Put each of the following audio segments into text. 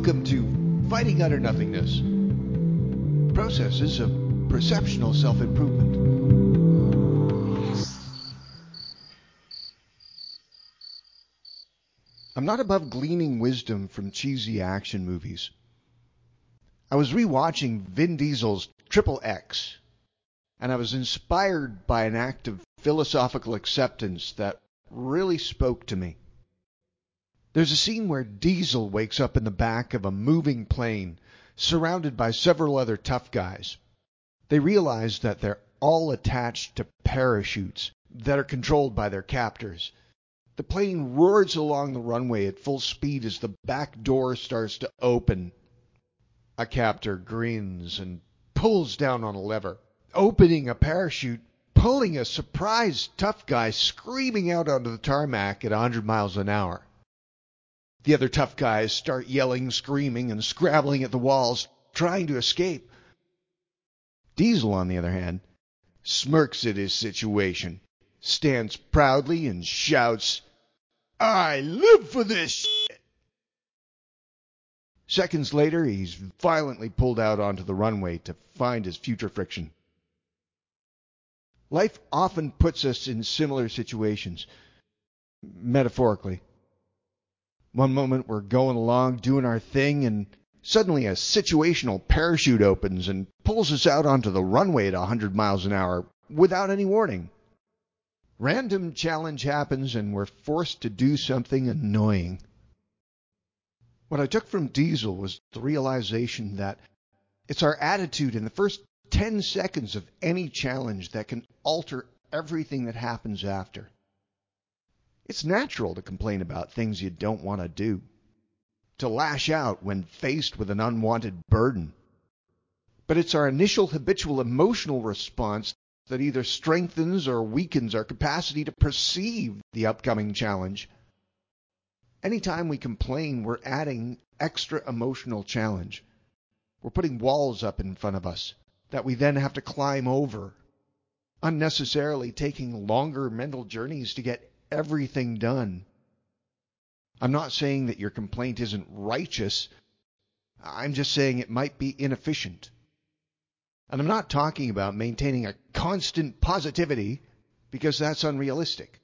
Welcome to Fighting Utter Nothingness Processes of Perceptional Self Improvement. I'm not above gleaning wisdom from cheesy action movies. I was rewatching Vin Diesel's Triple X, and I was inspired by an act of philosophical acceptance that really spoke to me. There's a scene where Diesel wakes up in the back of a moving plane, surrounded by several other tough guys. They realize that they're all attached to parachutes that are controlled by their captors. The plane roars along the runway at full speed as the back door starts to open. A captor grins and pulls down on a lever, opening a parachute, pulling a surprised tough guy screaming out onto the tarmac at 100 miles an hour. The other tough guys start yelling, screaming, and scrabbling at the walls, trying to escape. Diesel, on the other hand, smirks at his situation, stands proudly, and shouts, I live for this shit. Seconds later, he's violently pulled out onto the runway to find his future friction. Life often puts us in similar situations, metaphorically. One moment we're going along doing our thing, and suddenly a situational parachute opens and pulls us out onto the runway at 100 miles an hour without any warning. Random challenge happens, and we're forced to do something annoying. What I took from Diesel was the realization that it's our attitude in the first 10 seconds of any challenge that can alter everything that happens after. It's natural to complain about things you don't want to do, to lash out when faced with an unwanted burden. But it's our initial habitual emotional response that either strengthens or weakens our capacity to perceive the upcoming challenge. Anytime we complain, we're adding extra emotional challenge. We're putting walls up in front of us that we then have to climb over, unnecessarily taking longer mental journeys to get everything done. I'm not saying that your complaint isn't righteous. I'm just saying it might be inefficient. And I'm not talking about maintaining a constant positivity because that's unrealistic.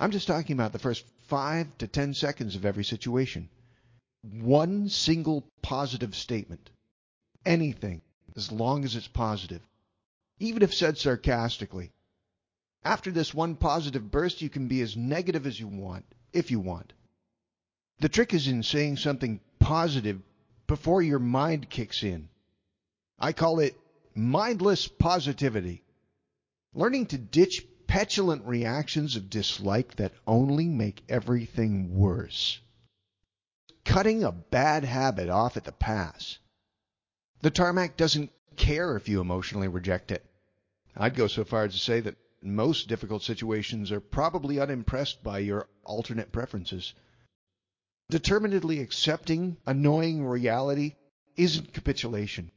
I'm just talking about the first five to ten seconds of every situation. One single positive statement. Anything, as long as it's positive. Even if said sarcastically. After this one positive burst, you can be as negative as you want, if you want. The trick is in saying something positive before your mind kicks in. I call it mindless positivity. Learning to ditch petulant reactions of dislike that only make everything worse. Cutting a bad habit off at the pass. The tarmac doesn't care if you emotionally reject it. I'd go so far as to say that most difficult situations are probably unimpressed by your alternate preferences. Determinedly accepting annoying reality isn't capitulation.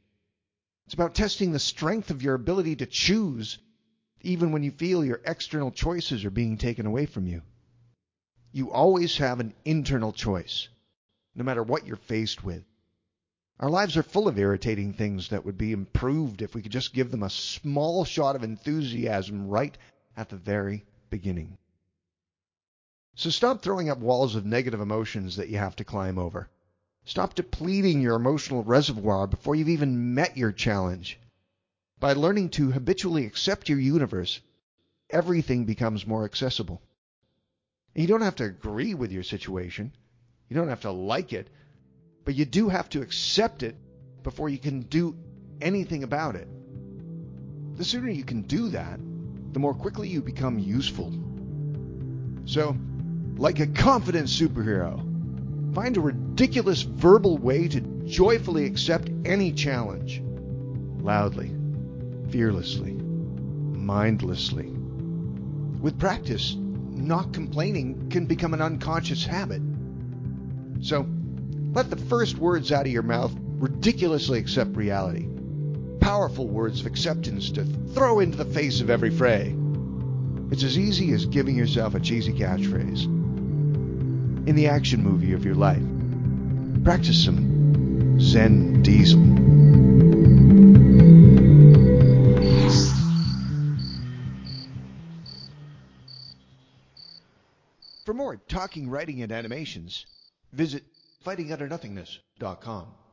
It's about testing the strength of your ability to choose even when you feel your external choices are being taken away from you. You always have an internal choice, no matter what you're faced with. Our lives are full of irritating things that would be improved if we could just give them a small shot of enthusiasm right at the very beginning. So stop throwing up walls of negative emotions that you have to climb over. Stop depleting your emotional reservoir before you've even met your challenge. By learning to habitually accept your universe, everything becomes more accessible. And you don't have to agree with your situation. You don't have to like it. But you do have to accept it before you can do anything about it. The sooner you can do that, the more quickly you become useful. So, like a confident superhero, find a ridiculous verbal way to joyfully accept any challenge. Loudly, fearlessly, mindlessly. With practice, not complaining can become an unconscious habit. So, let the first words out of your mouth ridiculously accept reality. Powerful words of acceptance to throw into the face of every fray. It's as easy as giving yourself a cheesy catchphrase. In the action movie of your life, Practice some Zen Diesel. For more talking, writing, and animations, visit fightingutternothingness.com.